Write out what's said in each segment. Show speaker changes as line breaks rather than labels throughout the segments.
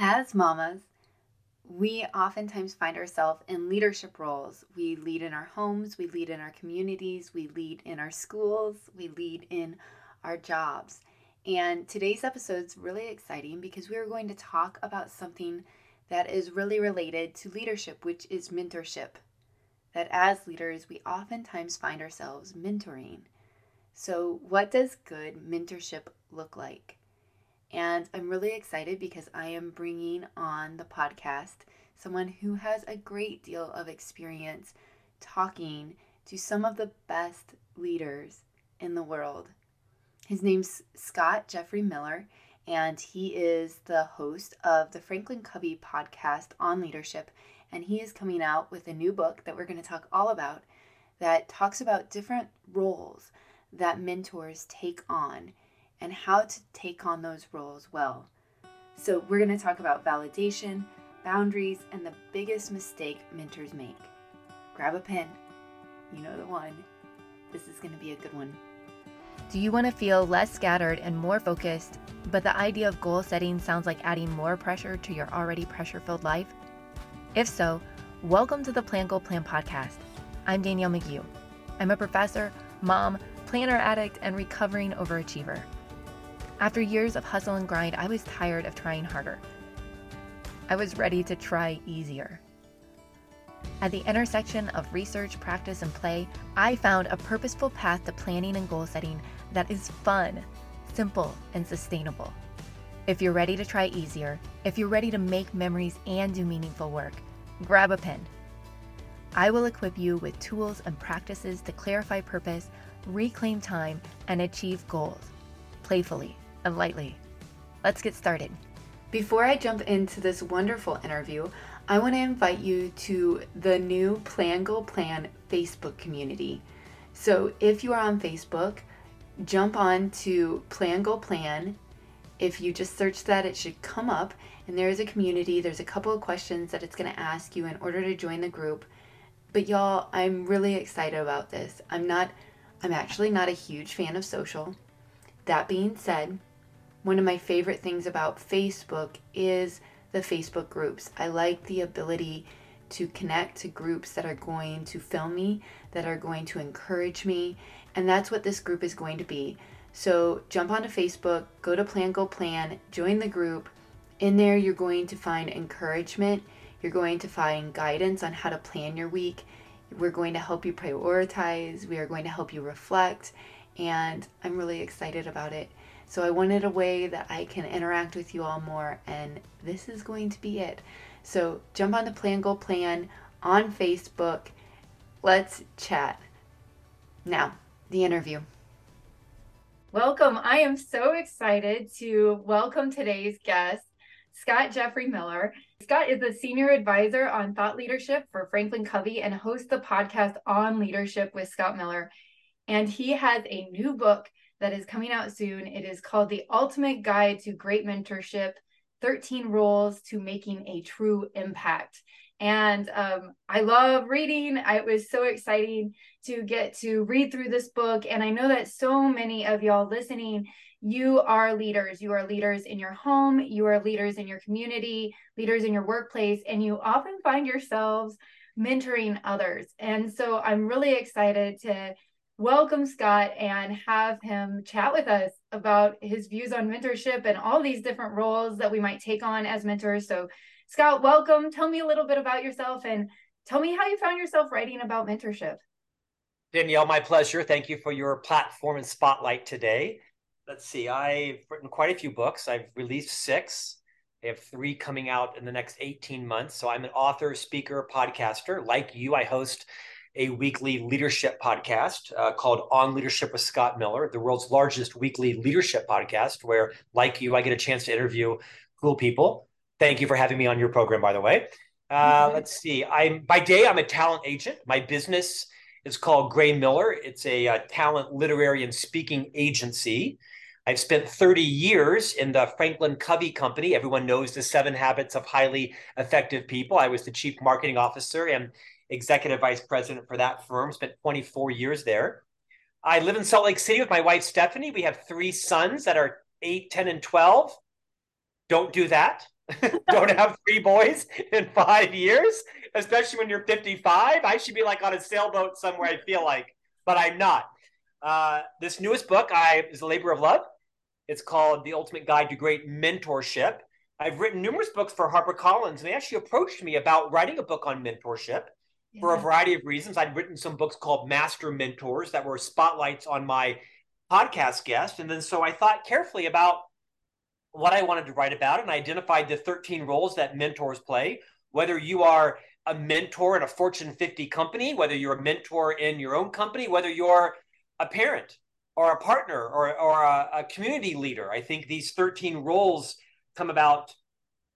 As mamas, we oftentimes find ourselves in leadership roles. We lead in our homes, we lead in our communities, we lead in our schools, we lead in our jobs. And today's episode is really exciting because we are going to talk about something that is really related to leadership, which is mentorship. That as leaders, we oftentimes find ourselves mentoring. So, what does good mentorship look like? And I'm really excited because I am bringing on the podcast someone who has a great deal of experience talking to some of the best leaders in the world. His name's Scott Jeffrey Miller, and he is the host of the Franklin Covey podcast on leadership. And he is coming out with a new book that we're going to talk all about that talks about different roles that mentors take on and how to take on those roles well. So, we're going to talk about validation, boundaries, and the biggest mistake mentors make. Grab a pen. You know the one. This is going to be a good one.
Do you want to feel less scattered and more focused, but the idea of goal setting sounds like adding more pressure to your already pressure filled life? If so, welcome to the Plan Goal Plan podcast. I'm Danielle McGeough. I'm a professor, mom, planner addict, and recovering overachiever. After years of hustle and grind, I was tired of trying harder. I was ready to try easier. At the intersection of research, practice, and play, I found a purposeful path to planning and goal setting that is fun, simple, and sustainable. If you're ready to try easier, if you're ready to make memories and do meaningful work, grab a pen. I will equip you with tools and practices to clarify purpose, reclaim time, and achieve goals playfully and lightly. Let's get started.
Before I jump into this wonderful interview, I want to invite you to the new Plan Goal Plan Facebook community. So if you are on Facebook, jump on to Plan Goal Plan. If you just search that, it should come up, and there is a community. There's a couple of questions that it's going to ask you in order to join the group. But y'all, I'm really excited about this. I'm not, I'm actually not a huge fan of social. That being said, one of my favorite things about Facebook is the Facebook groups. I like the ability to connect to groups that are going to fill me, that are going to encourage me, and that's what this group is going to be. So jump onto Facebook, go to Plan Goal Plan, join the group. In there, you're going to find encouragement. You're going to find guidance on how to plan your week. We're going to help you prioritize. We are going to help you reflect. And I'm really excited about it. So I wanted a way that I can interact with you all more, and this is going to be it. So jump on the Plan Goal Plan on Facebook. Let's chat. Now, the interview. Welcome. I am so excited to welcome today's guest, Scott Jeffrey Miller. Scott is a senior advisor on thought leadership for Franklin Covey and hosts the podcast On Leadership with Scott Miller. And he has a new book that is coming out soon. It is called The Ultimate Guide to Great Mentorship 13 Roles to Making a True Impact. And um, I love reading. It was so exciting to get to read through this book. And I know that so many of y'all listening, you are leaders. You are leaders in your home, you are leaders in your community, leaders in your workplace, and you often find yourselves mentoring others. And so I'm really excited to welcome Scott and have him chat with us about his views on mentorship and all these different roles that we might take on as mentors. So, Scott, welcome. Tell me a little bit about yourself and tell me how you found yourself writing about mentorship.
Danielle, my pleasure. Thank you for your platform and spotlight today. Let's see, I've written quite a few books. I've released six. I have three coming out in the next 18 months. So I'm an author, speaker, podcaster. Like you, I host a weekly leadership podcast uh, called On Leadership with Scott Miller, the world's largest weekly leadership podcast, where, like you, I get a chance to interview cool people. Thank you for having me on your program, by the way. Uh, mm-hmm. Let's see. I'm by day, I'm a talent agent. My business is called Gray Miller. It's a, a uh, talent, literary, and speaking agency. I've spent 30 years in the Franklin Covey Company. Everyone knows the seven habits of highly effective people. I was the chief marketing officer and executive vice president for that firm, spent 24 years there. I live in Salt Lake City with my wife, Stephanie. We have three sons that are 8, 10, and 12. Don't do that. don't have three boys in five years, especially when you're 55. I should be like on a sailboat somewhere, I feel like, but I'm not. Uh, this newest book I is a labor of love. It's called The Ultimate Guide to Great Mentorship. I've written numerous books for HarperCollins, and they actually approached me about writing a book on mentorship yeah. for a variety of reasons. I'd written some books called Master Mentors that were spotlights on my podcast guest. And then so I thought carefully about what I wanted to write about and I identified the 13 roles that mentors play, whether you are a mentor in a Fortune 50 company, whether you're a mentor in your own company, whether you're a parent or a partner or, or a, a community leader. I think these 13 roles come about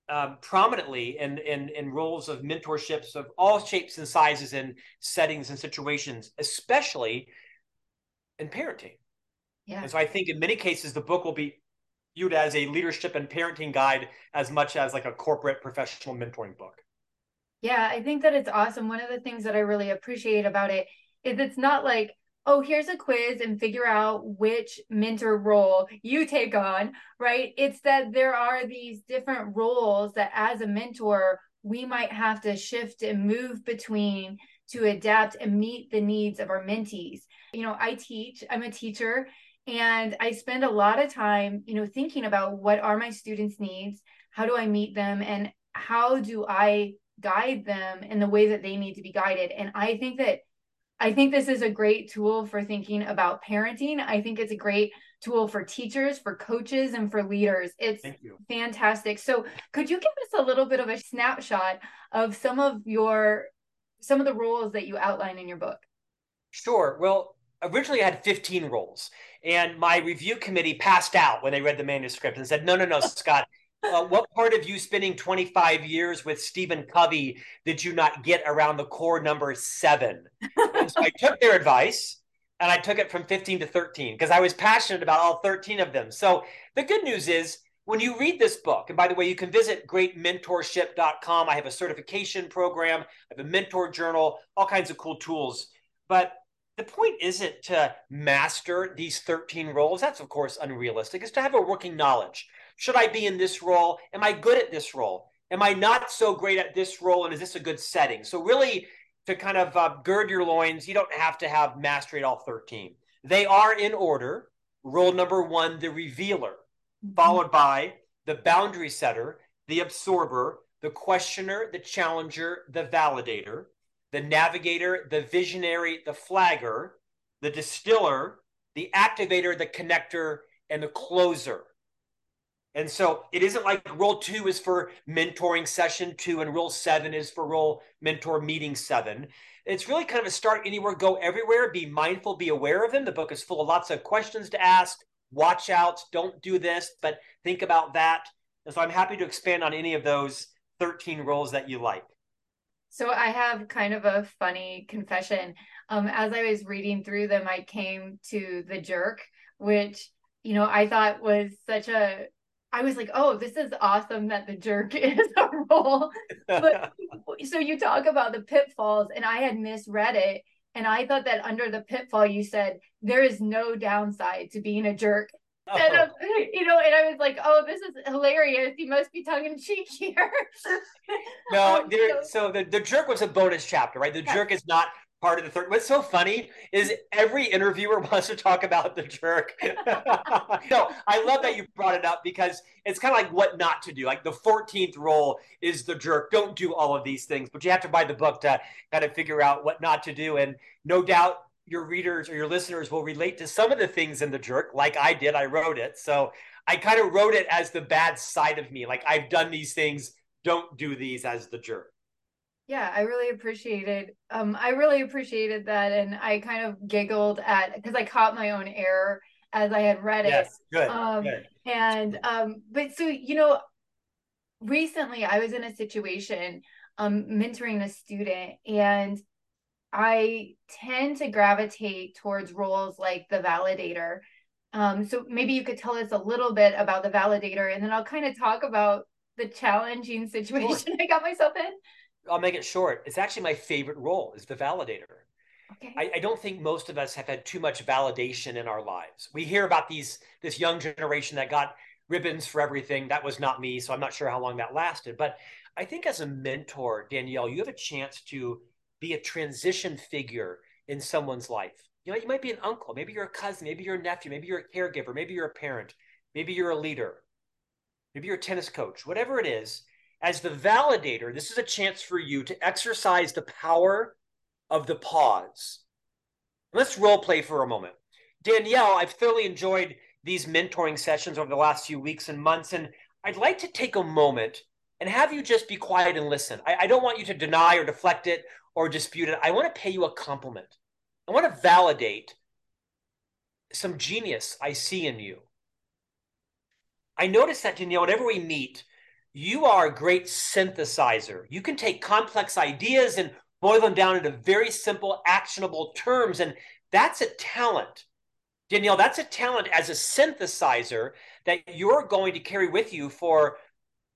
um, prominently in, in, in roles of mentorships of all shapes and sizes and settings and situations, especially in parenting. Yeah. And so I think in many cases, the book will be viewed as a leadership and parenting guide as much as like a corporate professional mentoring book.
Yeah, I think that it's awesome. One of the things that I really appreciate about it is it's not like, oh, here's a quiz and figure out which mentor role you take on, right? It's that there are these different roles that as a mentor, we might have to shift and move between to adapt and meet the needs of our mentees. You know, I teach, I'm a teacher, and I spend a lot of time, you know, thinking about what are my students' needs, how do I meet them, and how do I guide them in the way that they need to be guided. And I think that I think this is a great tool for thinking about parenting. I think it's a great tool for teachers, for coaches, and for leaders. It's fantastic. So, could you give us a little bit of a snapshot of some of your some of the roles that you outline in your book?
Sure. Well, originally I had 15 roles, and my review committee passed out when they read the manuscript and said, "No, no, no, Scott." Uh, what part of you spending 25 years with Stephen Covey did you not get around the core number seven? so I took their advice and I took it from 15 to 13 because I was passionate about all 13 of them. So the good news is when you read this book, and by the way, you can visit greatmentorship.com. I have a certification program, I have a mentor journal, all kinds of cool tools. But the point isn't to master these 13 roles. That's, of course, unrealistic. It's to have a working knowledge. Should I be in this role? Am I good at this role? Am I not so great at this role? And is this a good setting? So, really, to kind of uh, gird your loins, you don't have to have mastery at all 13. They are in order. Rule number one, the revealer, mm-hmm. followed by the boundary setter, the absorber, the questioner, the challenger, the validator, the navigator, the visionary, the flagger, the distiller, the activator, the connector, and the closer. And so it isn't like role two is for mentoring session two and role seven is for role mentor meeting seven. It's really kind of a start anywhere, go everywhere, be mindful, be aware of them. The book is full of lots of questions to ask, watch out, don't do this, but think about that. And so I'm happy to expand on any of those 13 roles that you like.
So I have kind of a funny confession. Um, as I was reading through them, I came to the jerk, which you know I thought was such a I was like, oh, this is awesome that the jerk is a role. But so you talk about the pitfalls, and I had misread it. And I thought that under the pitfall, you said there is no downside to being a jerk. Oh. And, you know, and I was like, oh, this is hilarious. You must be tongue in cheek here.
no, um, there, so, so the, the jerk was a bonus chapter, right? The jerk is not part of the third. What's so funny is every interviewer wants to talk about the jerk. no, I love that you brought it up because it's kind of like what not to do. Like the 14th role is the jerk. Don't do all of these things, but you have to buy the book to kind of figure out what not to do. And no doubt your readers or your listeners will relate to some of the things in the jerk, like I did. I wrote it. So I kind of wrote it as the bad side of me. Like I've done these things. Don't do these as the jerk
yeah i really appreciated um i really appreciated that and i kind of giggled at because i caught my own error as i had read yes,
it good, um good.
and um but so you know recently i was in a situation um mentoring a student and i tend to gravitate towards roles like the validator. Um so maybe you could tell us a little bit about the validator and then i'll kind of talk about the challenging situation i got myself in
I'll make it short. It's actually my favorite role is the validator. Okay. I, I, don't think most of us have had too much validation in our lives. We hear about these this young generation that got ribbons for everything. That was not me. So I'm not sure how long that lasted. But I think as a mentor, Danielle, you have a chance to be a transition figure in someone's life. You know, you might be an uncle, maybe you're a cousin, maybe you're a nephew, maybe you're a caregiver, maybe you're a parent, maybe you're a leader, maybe you're a tennis coach, whatever it is. As the validator, this is a chance for you to exercise the power of the pause. Let's role play for a moment. Danielle, I've thoroughly enjoyed these mentoring sessions over the last few weeks and months, and I'd like to take a moment and have you just be quiet and listen. I, I don't want you to deny or deflect it or dispute it. I want to pay you a compliment. I want to validate some genius I see in you. I notice that, Danielle, whenever we meet, you are a great synthesizer. You can take complex ideas and boil them down into very simple, actionable terms. And that's a talent. Danielle, that's a talent as a synthesizer that you're going to carry with you for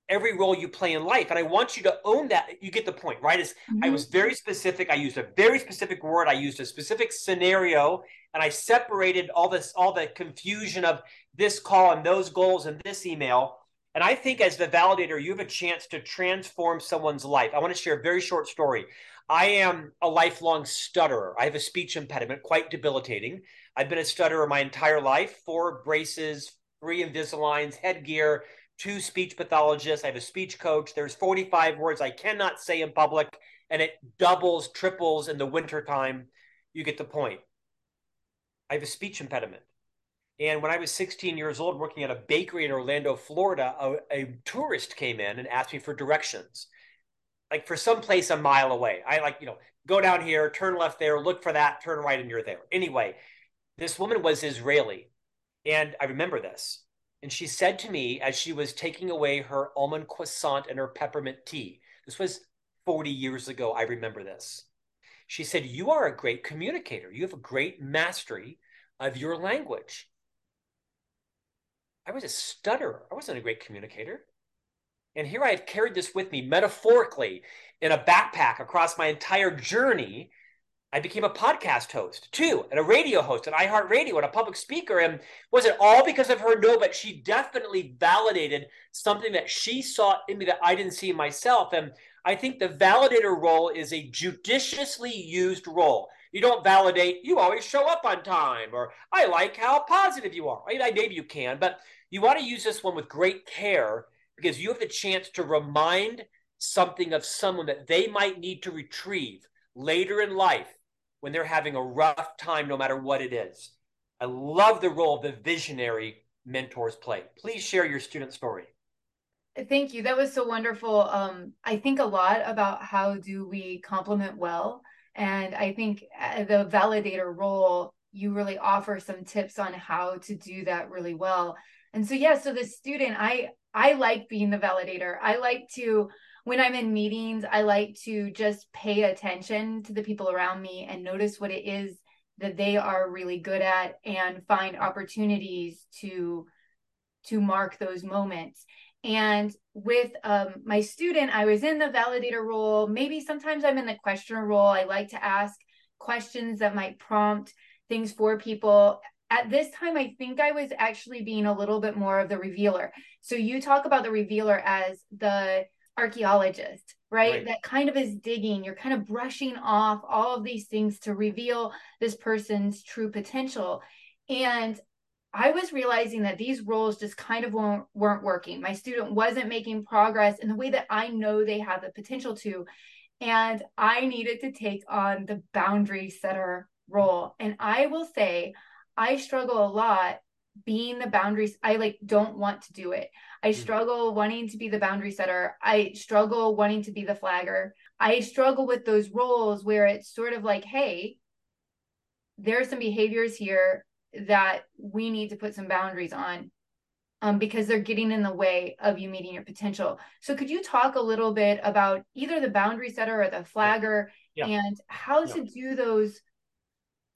every role you play in life. And I want you to own that. You get the point, right? Is mm-hmm. I was very specific. I used a very specific word. I used a specific scenario and I separated all this, all the confusion of this call and those goals and this email. And I think as the validator, you have a chance to transform someone's life. I want to share a very short story. I am a lifelong stutterer. I have a speech impediment, quite debilitating. I've been a stutterer my entire life, four braces, three Invisaligns, headgear, two speech pathologists. I have a speech coach. There's 45 words I cannot say in public, and it doubles, triples in the wintertime. You get the point. I have a speech impediment. And when I was 16 years old, working at a bakery in Orlando, Florida, a, a tourist came in and asked me for directions, like for some place a mile away. I like, you know, go down here, turn left there, look for that, turn right, and you're there. Anyway, this woman was Israeli. And I remember this. And she said to me as she was taking away her almond croissant and her peppermint tea, this was 40 years ago. I remember this. She said, You are a great communicator. You have a great mastery of your language. I was a stutterer. I wasn't a great communicator. And here I have carried this with me metaphorically in a backpack across my entire journey I became a podcast host too, and a radio host at iHeartRadio and a public speaker. And was it all because of her? No, but she definitely validated something that she saw in me that I didn't see in myself. And I think the validator role is a judiciously used role. You don't validate, you always show up on time, or I like how positive you are. I, mean, maybe you can, but you want to use this one with great care because you have the chance to remind something of someone that they might need to retrieve later in life when they're having a rough time, no matter what it is. I love the role the visionary mentors play. Please share your student story.
Thank you. That was so wonderful. Um, I think a lot about how do we compliment well. And I think uh, the validator role, you really offer some tips on how to do that really well. And so, yeah, so the student, I I like being the validator. I like to when I'm in meetings, I like to just pay attention to the people around me and notice what it is that they are really good at and find opportunities to to mark those moments. And with um, my student, I was in the validator role. Maybe sometimes I'm in the questioner role. I like to ask questions that might prompt things for people. At this time, I think I was actually being a little bit more of the revealer. So you talk about the revealer as the archaeologist, right? right? That kind of is digging. You're kind of brushing off all of these things to reveal this person's true potential. And I was realizing that these roles just kind of weren't, weren't working. My student wasn't making progress in the way that I know they have the potential to. And I needed to take on the boundary setter role. And I will say, I struggle a lot being the boundaries i like don't want to do it i hmm. struggle wanting to be the boundary setter i struggle wanting to be the flagger i struggle with those roles where it's sort of like hey there are some behaviors here that we need to put some boundaries on um, because they're getting in the way of you meeting your potential so could you talk a little bit about either the boundary setter or the flagger. Yeah. and how yeah. to do those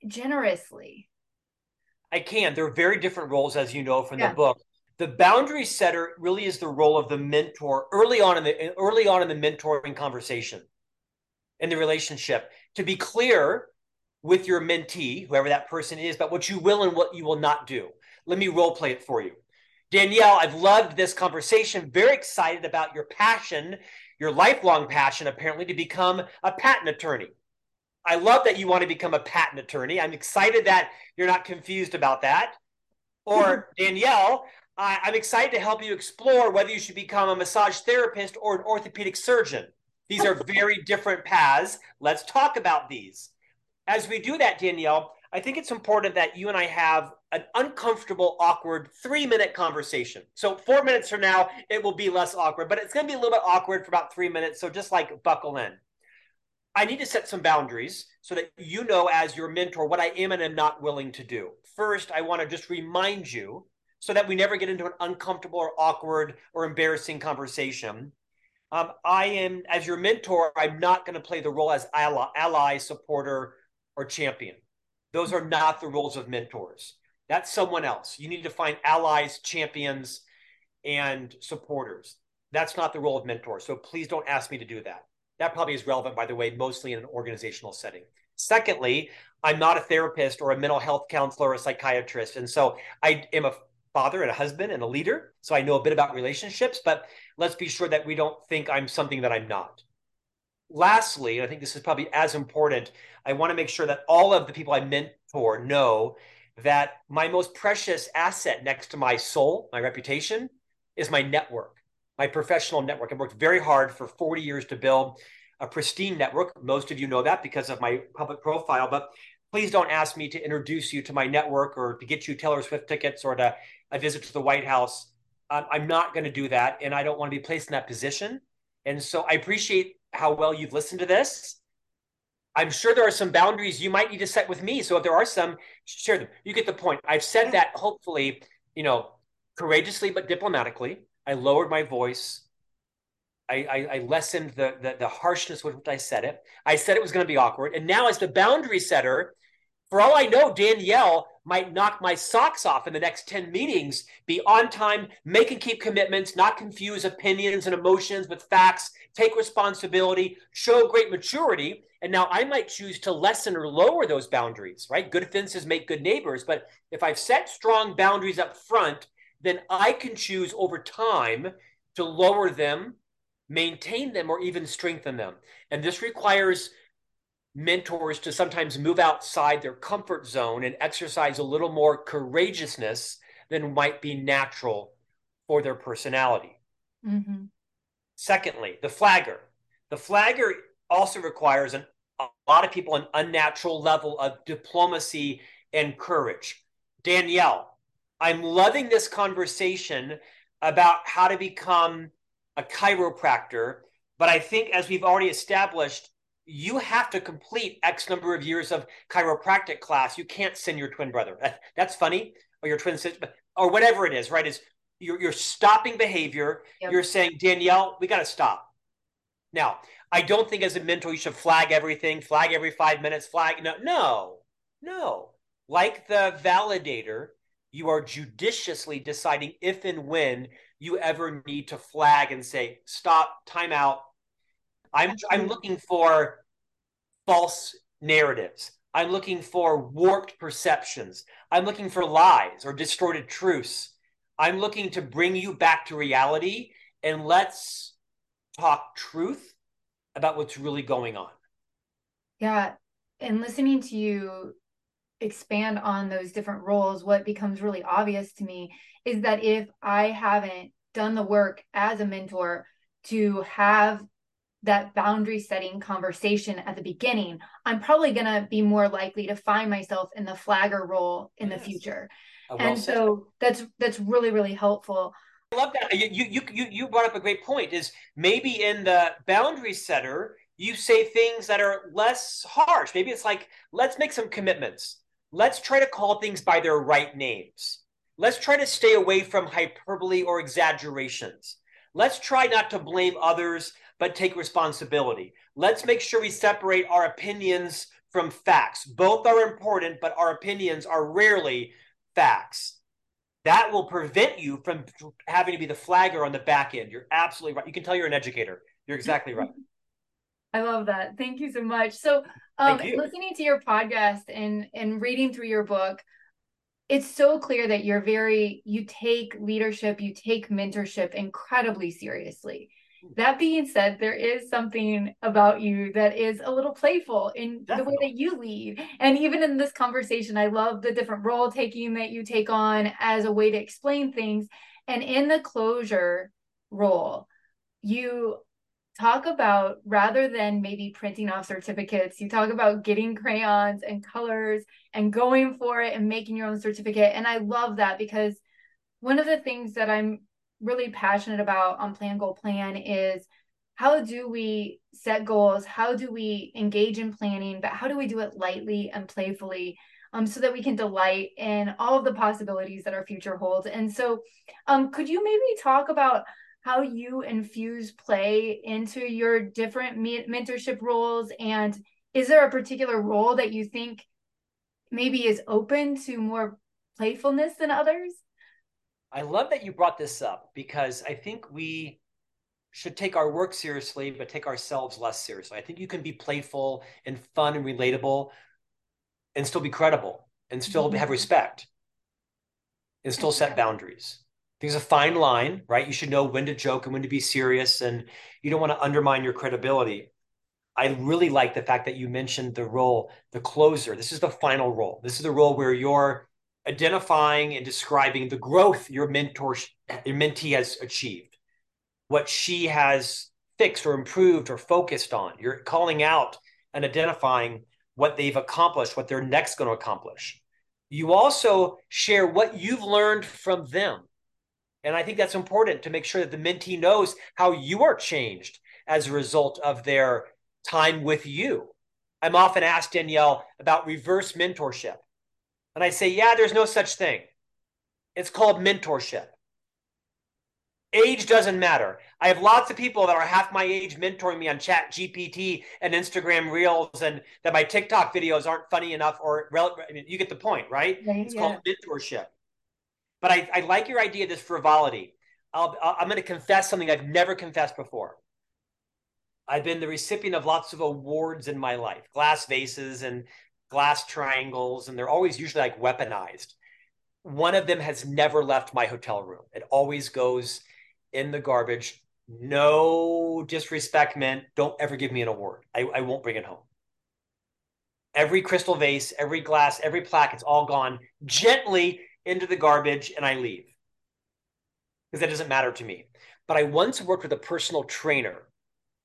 generously
I can. They're very different roles, as you know from yeah. the book. The boundary setter really is the role of the mentor early on in the early on in the mentoring conversation, in the relationship, to be clear with your mentee, whoever that person is, about what you will and what you will not do. Let me role play it for you. Danielle, I've loved this conversation. Very excited about your passion, your lifelong passion, apparently, to become a patent attorney. I love that you want to become a patent attorney. I'm excited that you're not confused about that. Or Danielle, I, am excited to help you explore whether you should become a massage therapist or an orthopedic surgeon. These are very different paths. Let's talk about these. As we do that, Danielle, I think it's important that you and I have an uncomfortable, awkward three minute conversation. So, four minutes from now, it will be less awkward, but it's going to be a little bit awkward for about three minutes. So, just like buckle in. I need to set some boundaries so that you know, as your mentor, what I am and am not willing to do. First, I want to just remind you so that we never get into an uncomfortable or awkward or embarrassing conversation. Um, I am, as your mentor, I'm not going to play the role as ally, ally, supporter, or champion. Those are not the roles of mentors. That's someone else. You need to find allies, champions, and supporters. That's not the role of mentors. So please don't ask me to do that. That probably is relevant, by the way, mostly in an organizational setting. Secondly, I'm not a therapist or a mental health counselor or a psychiatrist. And so I am a father and a husband and a leader. So I know a bit about relationships, but let's be sure that we don't think I'm something that I'm not. Lastly, I think this is probably as important, I want to make sure that all of the people I mentor know that my most precious asset next to my soul, my reputation, is my network, my professional network. I've worked very hard for 40 years to build a pristine network. Most of you know that because of my public profile, but please don't ask me to introduce you to my network or to get you Taylor Swift tickets or to a visit to the White House. Um, I'm not going to do that, and I don't want to be placed in that position. And so I appreciate how well you've listened to this. I'm sure there are some boundaries you might need to set with me. So if there are some, share them. You get the point. I've said that hopefully, you know, courageously but diplomatically. I lowered my voice. I, I, I lessened the, the, the harshness with which I said it. I said it was going to be awkward. And now, as the boundary setter, for all I know, Danielle might knock my socks off in the next 10 meetings, be on time, make and keep commitments, not confuse opinions and emotions with facts, take responsibility, show great maturity. And now I might choose to lessen or lower those boundaries, right? Good fences make good neighbors. But if I've set strong boundaries up front, then I can choose over time to lower them, maintain them, or even strengthen them. And this requires mentors to sometimes move outside their comfort zone and exercise a little more courageousness than might be natural for their personality. Mm-hmm. Secondly, the flagger. The flagger also requires an, a lot of people an unnatural level of diplomacy and courage. Danielle, I'm loving this conversation about how to become a chiropractor, but I think as we've already established, you have to complete X number of years of chiropractic class. You can't send your twin brother. That's funny, or your twin sister, or whatever it is, right? Is you're, you're stopping behavior. Yep. You're saying, Danielle, we got to stop. Now, I don't think as a mentor you should flag everything, flag every five minutes, flag. No, no, no. Like the validator, you are judiciously deciding if and when you ever need to flag and say, stop, time out, I'm I'm looking for false narratives. I'm looking for warped perceptions. I'm looking for lies or distorted truths. I'm looking to bring you back to reality and let's talk truth about what's really going on.
Yeah. And listening to you expand on those different roles, what becomes really obvious to me is that if I haven't done the work as a mentor to have that boundary setting conversation at the beginning, I'm probably going to be more likely to find myself in the flagger role in yes. the future. Oh, well and said. so that's that's really really helpful.
I love that. You, you you you brought up a great point is maybe in the boundary setter you say things that are less harsh. Maybe it's like let's make some commitments. Let's try to call things by their right names. Let's try to stay away from hyperbole or exaggerations. Let's try not to blame others but take responsibility. Let's make sure we separate our opinions from facts. Both are important, but our opinions are rarely facts. That will prevent you from having to be the flagger on the back end. You're absolutely right. You can tell you're an educator. You're exactly right.
I love that. Thank you so much. So, um, listening to your podcast and and reading through your book, it's so clear that you're very you take leadership you take mentorship incredibly seriously that being said there is something about you that is a little playful in Definitely. the way that you lead and even in this conversation i love the different role taking that you take on as a way to explain things and in the closure role you talk about rather than maybe printing off certificates, you talk about getting crayons and colors and going for it and making your own certificate. And I love that because one of the things that I'm really passionate about on Plan Goal Plan is how do we set goals? How do we engage in planning? But how do we do it lightly and playfully? Um, so that we can delight in all of the possibilities that our future holds. And so, um, could you maybe talk about how you infuse play into your different mentorship roles? And is there a particular role that you think maybe is open to more playfulness than others?
I love that you brought this up because i think we should take our work seriously but take ourselves less seriously. I think you can be playful and fun and relatable and still be credible and still mm-hmm. have respect and still set boundaries there's a fine line, right? You should know when to joke and when to be serious, and you don't want to undermine your credibility. I really like the fact that you mentioned the role, the closer. This is the final role. This is the role where you're identifying and describing the growth your mentor, your mentee has achieved, what she has fixed or improved or focused on. You're calling out and identifying what they've accomplished, what they're next going to accomplish. You also share what you've learned from them and I think that's important to make sure that the mentee knows how you are changed as a result of their time with you. I'm often asked, Danielle, about reverse mentorship. And I say, yeah, there's no such thing. It's called mentorship. Age doesn't matter. I have lots of people that are half my age mentoring me on Chat GPT and Instagram Reels, and that my TikTok videos aren't funny enough, or I mean, you get the point, right? it's yeah. called mentorship. But I, I like your idea of this frivolity. I'll, I'm going to confess something I've never confessed before. I've been the recipient of lots of awards in my life, glass vases and glass triangles, and they're always usually like weaponized. One of them has never left my hotel room. It always goes in the garbage. No disrespect meant. Don't ever give me an award. I, I won't bring it home. Every crystal vase, every glass, every plaque, it's all gone gently into the garbage and I leave because that doesn't matter to me. But I once worked with a personal trainer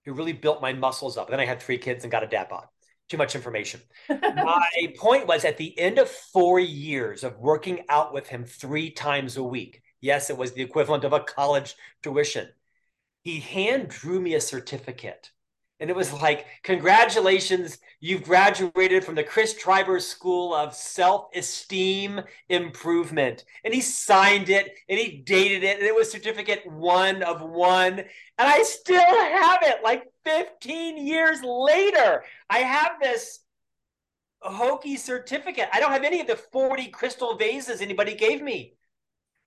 who really built my muscles up. Then I had three kids and got a dad bod. Too much information. my point was at the end of four years of working out with him three times a week, yes, it was the equivalent of a college tuition. He hand drew me a certificate and it was like, congratulations, you've graduated from the Chris Triber School of Self Esteem Improvement. And he signed it and he dated it, and it was certificate one of one. And I still have it like 15 years later. I have this hokey certificate. I don't have any of the 40 crystal vases anybody gave me.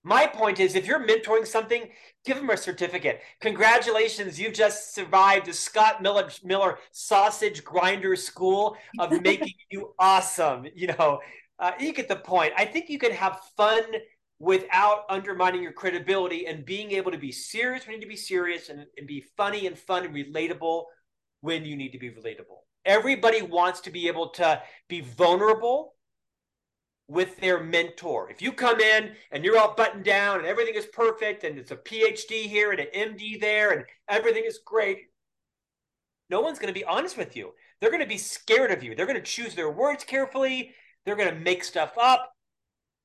My point is, if you're mentoring something, give them a certificate. Congratulations, you've just survived the Scott Miller, Miller Sausage Grinder School of making you awesome. You know, uh, you get the point. I think you can have fun without undermining your credibility and being able to be serious when you need to be serious and, and be funny and fun and relatable when you need to be relatable. Everybody wants to be able to be vulnerable with their mentor. If you come in and you're all buttoned down and everything is perfect and it's a PhD here and an MD there and everything is great, no one's going to be honest with you. They're going to be scared of you. They're going to choose their words carefully. They're going to make stuff up.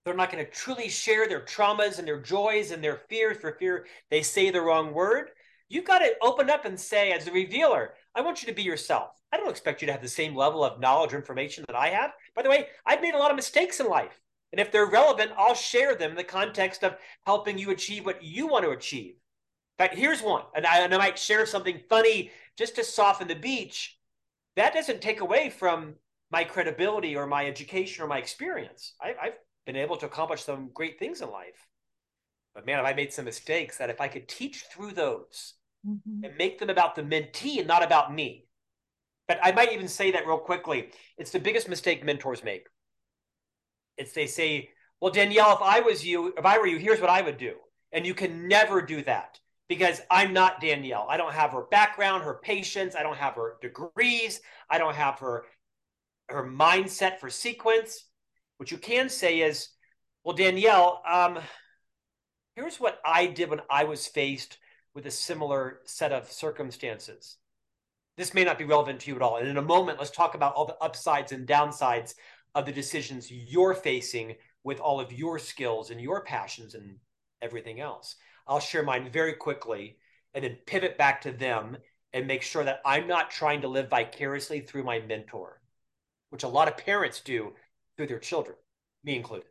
They're not going to truly share their traumas and their joys and their fears for fear they say the wrong word. You've got to open up and say, as a revealer, I want you to be yourself. I don't expect you to have the same level of knowledge or information that I have. By the way, I've made a lot of mistakes in life. And if they're relevant, I'll share them in the context of helping you achieve what you want to achieve. But here's one, and I, and I might share something funny just to soften the beach. That doesn't take away from my credibility or my education or my experience. I, I've been able to accomplish some great things in life. But man, have I made some mistakes that if I could teach through those mm-hmm. and make them about the mentee and not about me, but I might even say that real quickly. It's the biggest mistake mentors make. It's they say, well, Danielle, if I was you, if I were you, here's what I would do. And you can never do that because I'm not Danielle. I don't have her background, her patience. I don't have her degrees. I don't have her her mindset for sequence. What you can say is, well, Danielle, um, here's what I did when I was faced with a similar set of circumstances. This may not be relevant to you at all. And in a moment, let's talk about all the upsides and downsides of the decisions you're facing with all of your skills and your passions and everything else. I'll share mine very quickly and then pivot back to them and make sure that I'm not trying to live vicariously through my mentor, which a lot of parents do through their children, me included.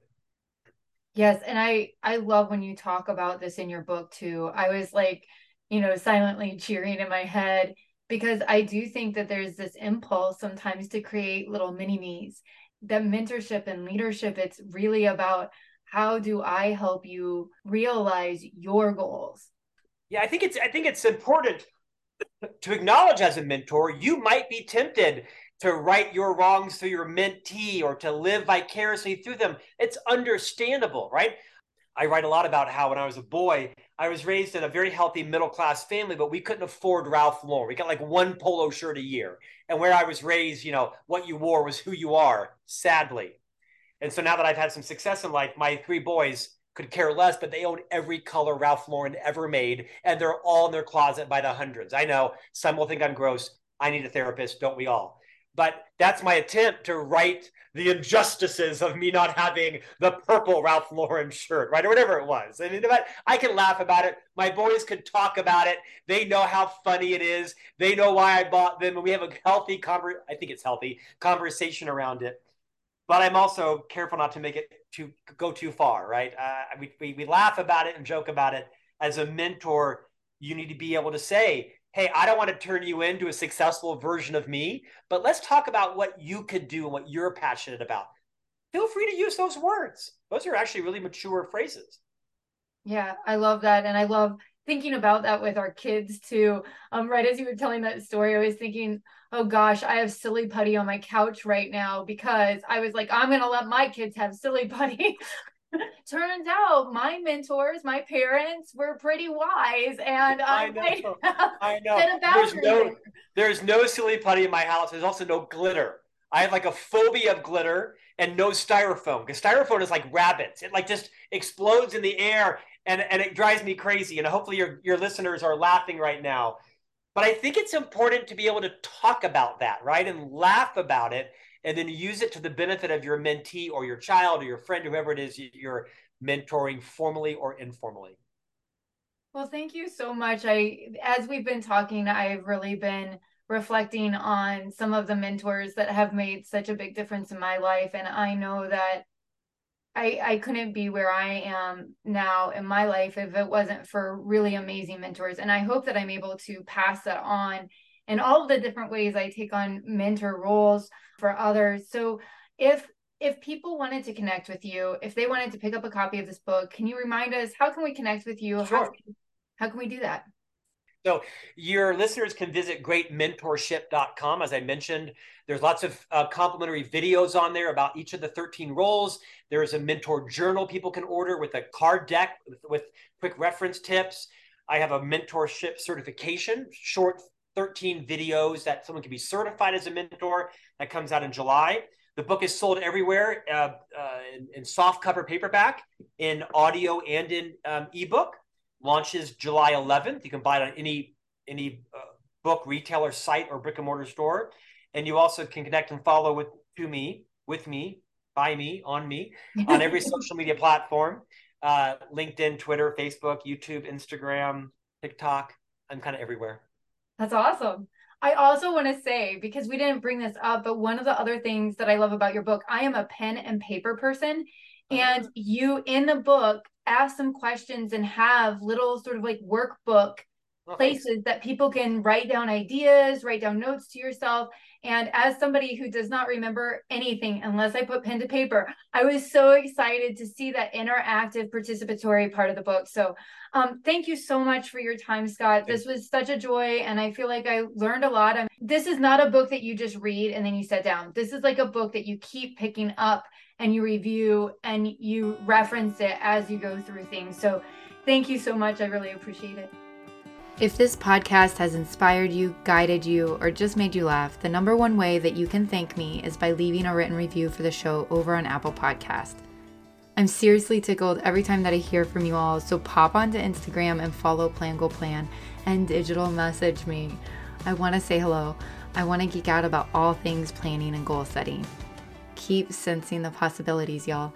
Yes, and I I love when you talk about this in your book too. I was like, you know, silently cheering in my head because I do think that there's this impulse sometimes to create little mini me's. That mentorship and leadership, it's really about how do I help you realize your goals?
Yeah, I think it's I think it's important to acknowledge as a mentor, you might be tempted to right your wrongs through your mentee or to live vicariously through them. It's understandable, right? I write a lot about how when I was a boy, I was raised in a very healthy middle class family, but we couldn't afford Ralph Lauren. We got like one polo shirt a year. And where I was raised, you know, what you wore was who you are, sadly. And so now that I've had some success in life, my three boys could care less, but they own every color Ralph Lauren ever made, and they're all in their closet by the hundreds. I know some will think I'm gross. I need a therapist, don't we all? But that's my attempt to right the injustices of me not having the purple Ralph Lauren shirt, right? Or whatever it was. Mean, I can laugh about it. My boys can talk about it. They know how funny it is. They know why I bought them. And we have a healthy, conver- I think it's healthy, conversation around it. But I'm also careful not to make it to go too far, right? Uh, we, we, we laugh about it and joke about it. As a mentor, you need to be able to say, hey, I don't want to turn you into a successful version of me, but let's talk about what you could do and what you're passionate about. Feel free to use those words. Those are actually really mature phrases.
Yeah, I love that. And I love thinking about that with our kids too. Um, right as you were telling that story, I was thinking, oh gosh, I have silly putty on my couch right now because I was like, I'm gonna let my kids have silly putty. turns out my mentors, my parents were pretty wise, and I,
I know. I know. There's no, there's no silly putty in my house. There's also no glitter. I have like a phobia of glitter and no styrofoam because styrofoam is like rabbits. It like just explodes in the air and, and it drives me crazy. And hopefully your, your listeners are laughing right now. But I think it's important to be able to talk about that, right? And laugh about it and then use it to the benefit of your mentee or your child or your friend, whoever it is you're mentoring formally or informally.
Well, thank you so much. I as we've been talking, I've really been reflecting on some of the mentors that have made such a big difference in my life and I know that I I couldn't be where I am now in my life if it wasn't for really amazing mentors and I hope that I'm able to pass that on in all of the different ways I take on mentor roles for others. So if if people wanted to connect with you, if they wanted to pick up a copy of this book, can you remind us how can we connect with you?
Sure.
How, how can we do that?
So your listeners can visit greatmentorship.com. As I mentioned, there's lots of uh, complimentary videos on there about each of the 13 roles. There's a mentor journal people can order with a card deck with, with quick reference tips. I have a mentorship certification, short 13 videos that someone can be certified as a mentor. That comes out in July. The book is sold everywhere uh, uh, in, in, soft cover paperback, in audio, and in um, ebook. Launches July 11th. You can buy it on any any uh, book retailer site or brick and mortar store, and you also can connect and follow with to me, with me, by me, on me, on every social media platform: uh, LinkedIn, Twitter, Facebook, YouTube, Instagram, TikTok. I'm kind of everywhere.
That's awesome. I also want to say, because we didn't bring this up, but one of the other things that I love about your book, I am a pen and paper person. Oh. And you in the book ask some questions and have little sort of like workbook places that people can write down ideas, write down notes to yourself. And as somebody who does not remember anything unless I put pen to paper, I was so excited to see that interactive participatory part of the book. So um, thank you so much for your time, Scott. This was such a joy, and I feel like I learned a lot. I this is not a book that you just read and then you set down. This is like a book that you keep picking up and you review and you reference it as you go through things. So thank you so much. I really appreciate it.
If this podcast has inspired you, guided you, or just made you laugh, the number one way that you can thank me is by leaving a written review for the show over on Apple Podcast. I'm seriously tickled every time that I hear from you all, so pop onto Instagram and follow Plan Goal Plan and digital message me. I want to say hello. I want to geek out about all things planning and goal setting. Keep sensing the possibilities, y'all.